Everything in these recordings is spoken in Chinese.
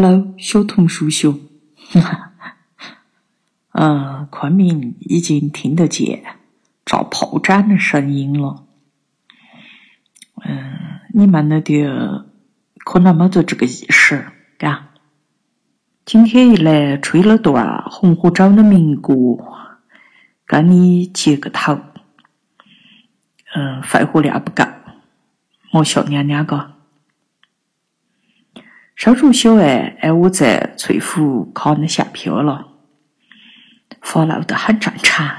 Hello，小童叔叔。嗯，昆明已经听得见炸炮仗的声音了。嗯，你们那点可能没得这个意识，嘎。今天一来吹了段红河州的民歌，跟你接个头。嗯，肺活量不够，莫笑娘娘个。上周小哎，哎，我在翠湖考那下票了，发怒得很正常。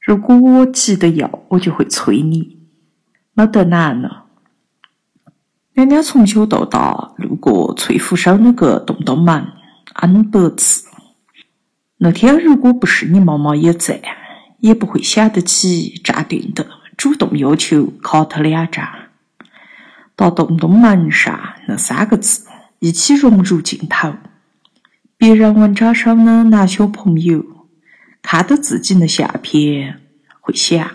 如果我急得要，我就会催你，没得难了。娘娘从小到大路过翠湖收那个洞洞门，N 百次。那天如果不是你妈妈也在，也不会想得起站定的主动要求卡他两张。到洞洞门上那三个字。一起融入镜头。别人文章上的男小朋友看到自己的相片，会想：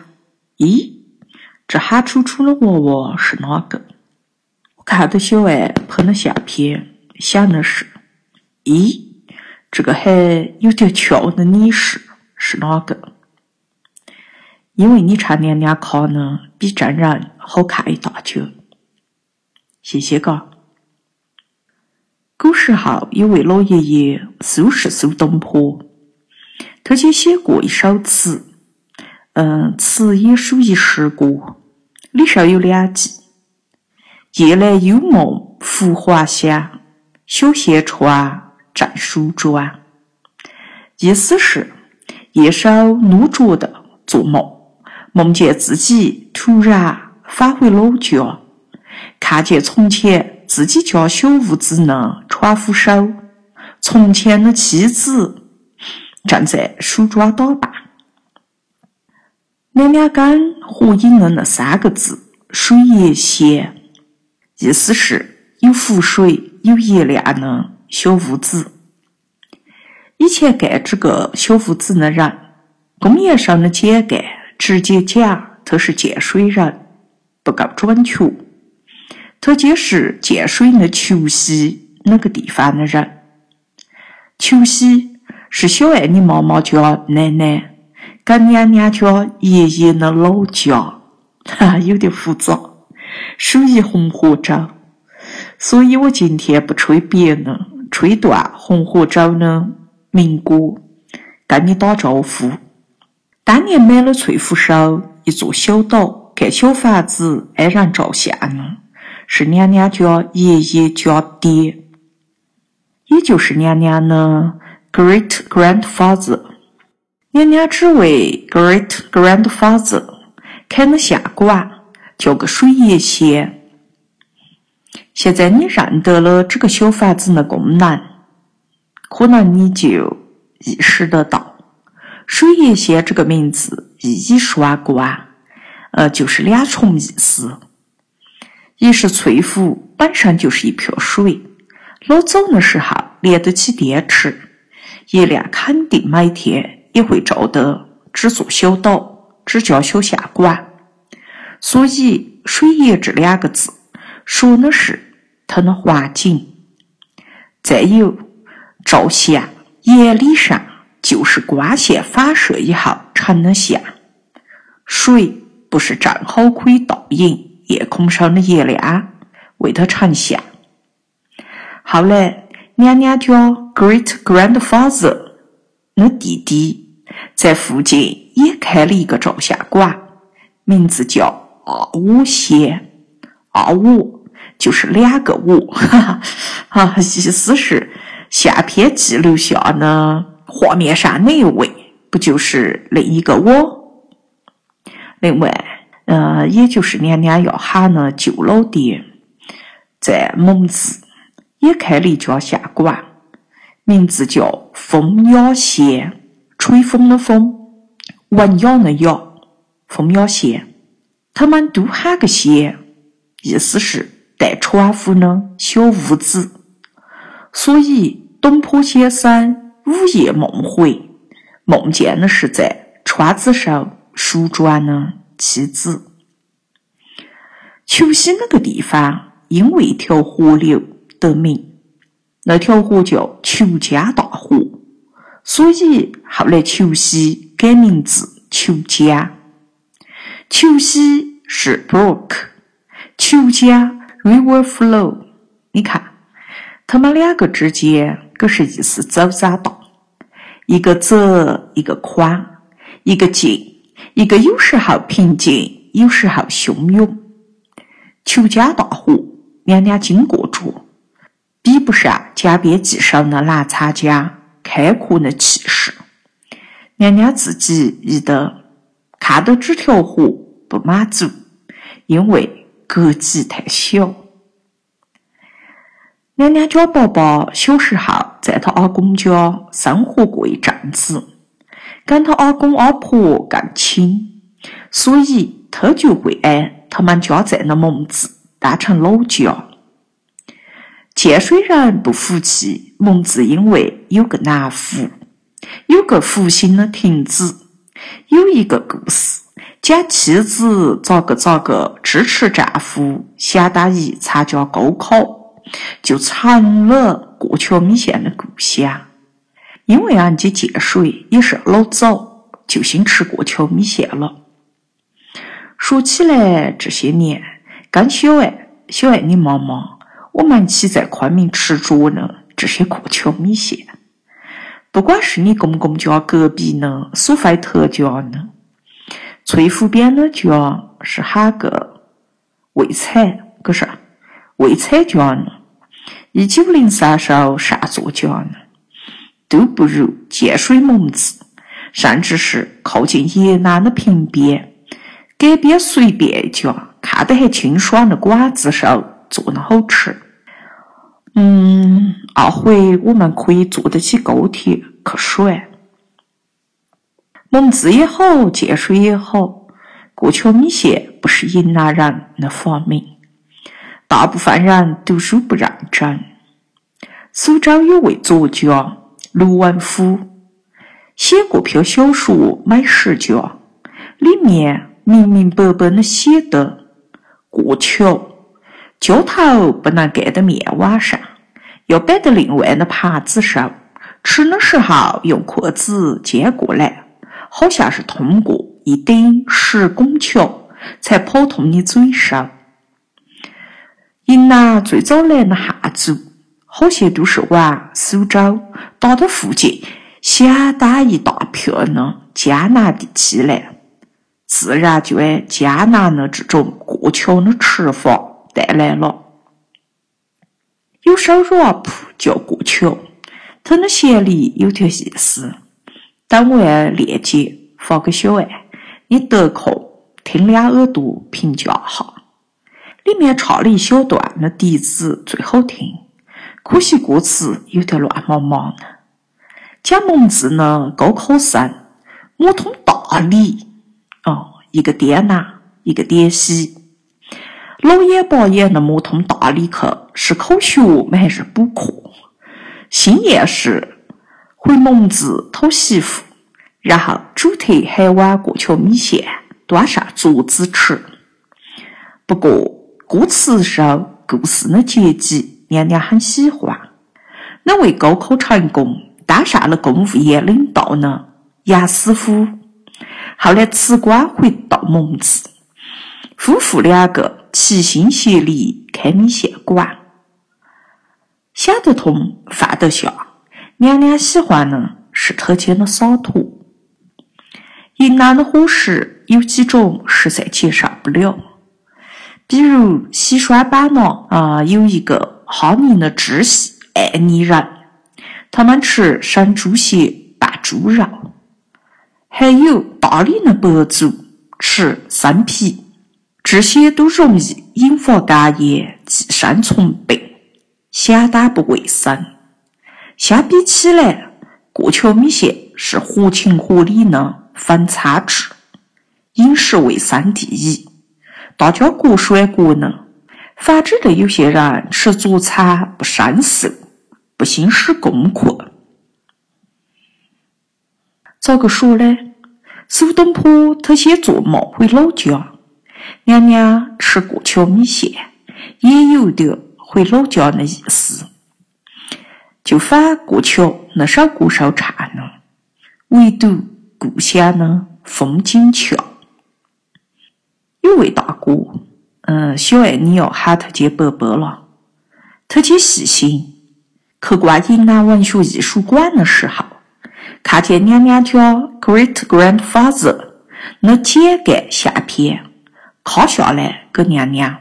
咦，这憨楚楚的娃娃是哪个？我看到小爱拍的相片，想的是：咦，这个还有点俏的你是是哪个？因为你唱娘娘卡呢，比真人好看一大截。谢谢嘎。古时候有位老爷爷苏轼苏东坡，他就写过一首词，嗯，词也属于诗歌，里首有两句：“夜来幽梦浮华香，小歇窗正梳妆。”意思是夜深露着的做梦，梦见自己突然返回老家，看见从前。自己家小屋子呢，船夫手从前的妻子正在梳妆打扮。娘娘根合影的那三个字“水也仙”，意思是有湖水、有月亮的小屋子。以前盖这个小屋子的人，公言上的简介直接讲他是建水人，不够准确。他就是建水的球溪那个地方的人。球溪是小爱你妈妈家奶奶跟娘娘家爷爷的老家，哈，有点复杂，属于红河州。所以我今天不吹别的，吹段红河州的民歌，跟你打招呼。当年买了翠湖收一座小岛，盖小房子，挨人照相呢。是娘娘家爷爷家爹，也就是娘娘的 great grandfather。娘娘只为 great grandfather 开了下馆，叫个水爷仙。现在你认得了这个小房子的功能，可能你就意识得到，水爷仙这个名字一语双关，呃，就是两重意思。一是翠湖本身就是一瓢水，老早的时候连得起电池，月亮肯定每天也会照得这座小岛，只叫小下馆。所以“水爷”这两个字说的是它的环境。再有，照相原理上就是光线反射以后成的像，水不是正好可以倒影？夜空上的月亮为他成像。后来，娘娘家 great grandfather 的弟弟在附近也开了一个照相馆，名字叫阿五仙。阿五就是两个我，哈哈，意思是相片记录下的画面上那一位，不就是另一个我？另外。呃，也就是娘娘要喊的舅老爹，在蒙自也开了一家相馆，名字叫风雅仙，吹风的风，文雅的雅，风雅仙。他们都喊个仙，意思是带窗户的小屋子。所以东坡先生午夜梦回，梦见的是在窗子上梳妆呢。妻子，球溪那个地方因为一条河流得名，那条河叫裘家大河，所以后来秋溪改名字裘家。裘溪是 brook，裘家 river flow。你看，他们两个之间可是意思走匝道，一个窄，一个宽，一个近，一个有时候平静，有时候汹涌。裘家大河，两两经过着。比不上江边记上的南沧江开阔的气势，娘娘自己一得看到这条河不满足，因为格局太小。娘娘家宝宝小时候在他阿公家生活过一阵子，跟他阿公阿婆更亲，所以他就会按他们家在的蒙自当成老家。建水人不服气，蒙自因为有个南湖，有个湖心的亭子，有一个故事，讲妻子咋个咋个支持丈夫相当于参加高考，就成了过桥米线的故乡。因为俺家建水也是老早就兴吃过桥米线了。说起来这些年，跟小爱，小爱你妈妈。我们一起在昆明吃着呢这些过桥米线，不管是你公公家隔壁呢苏菲特家呢，翠湖边的家是喊个魏彩，可是魏彩家呢，一九零三首上作家呢，都不如建水蒙子，甚至是靠近颐南的平边，街边随便一家看得还清爽的馆子上做的好吃。嗯，二回我们可以坐得起高铁去耍。蒙自也好，建水也好，过桥米线不是云南人的发明。大部分人读书不认真。苏州有位作家卢文夫，写过篇小说《美食家》，里面明明白白的写的过桥。浇头不能盖到面碗上，要摆到另外的盘子上。吃的时候用筷子接过来，好像是通过一顶石拱桥才跑通你嘴上。云南最早来的汉族，好些都是往苏州打到附近相当一大片的江南地区来，自然就按江南的这种过桥的吃法。带来了，有首 rap 叫《过桥》，它的旋律有点意思。等我链接发给小爱，你得空听两耳朵评价哈。里面唱了一小段的笛子最好听，可惜歌词有点乱茫茫的。讲蒙自呢，高考生摸通大理，哦，一个滇南，一个滇西。老眼巴眼的摸通大理去，是考学吗？还是补课？心愿是回蒙自讨媳妇，然后主特喊碗过桥米线端上桌子吃。不过歌词上故事的结局，娘娘很喜欢。那位高考成功、当上了公务员领导呢？杨师傅后来辞官回到蒙自，夫妇两个。齐心协力开米线馆，想得通，放得下。娘娘喜欢的是特间的洒脱。云南的伙食有几种实在接受不了，比如西双版纳啊，有一个哈尼的支系爱尼人，他们吃生猪血拌猪肉；还有大理的白族吃生皮。这些都容易引发肝炎、寄生虫病，相当不卫生。相比起来，过桥米线是合情合理的分餐制，饮食卫生第一，大家各选各的。反之的有些人吃早餐不生寿，不兴师功课。咋个说呢？苏东坡他先做梦回老家。娘娘吃过桥米线，也有点回老家的意思。就反过桥那首歌手唱呢，唯独故乡呢风景俏。有位大哥，嗯，小爱你要喊他接伯伯了。他去细心去逛云南文学艺术馆的时候，看见娘娘家 great grandfather 那简干相片，拷下来给娘娘。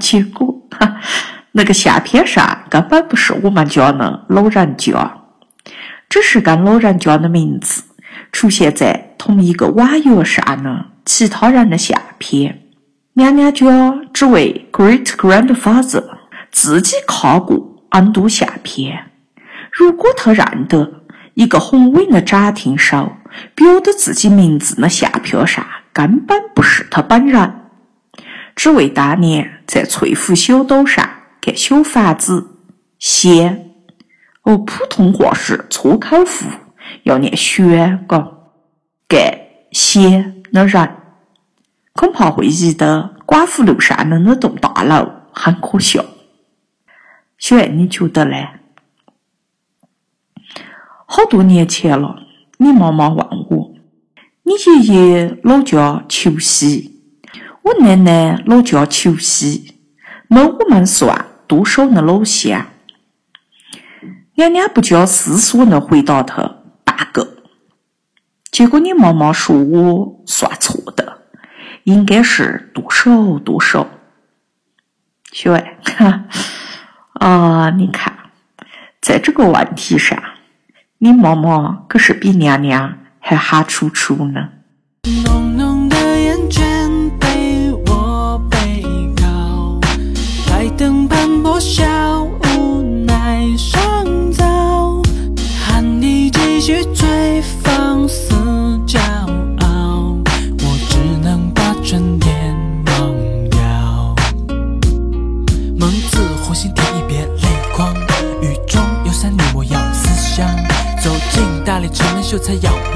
结果，哈。那个相片上根本不是我们家的老人家，只是跟老人家的名字出现在同一个网页上的其他人的相片。娘娘家只为 Great Grandfather 自己看过 N 多相片。如果他认得一个宏伟的展厅上标的自己名字的相片上根本不是他本人，只为当年在翠湖小岛上。盖小房子，先哦，普通话是错口户，要念轩嘎。盖先的人，恐怕会觉得寡妇路上的那栋大楼很可笑。小爱，你觉得呢？好多年前了，你妈妈问我，你爷爷老家求西，我奶奶老家求西。那我们算多少的老乡？娘娘不加思索的回答他半个。结果你妈妈说我算错的，应该是多少多少。小伟，啊，你看，在这个问题上，你妈妈可是比娘娘还哈楚楚呢。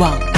才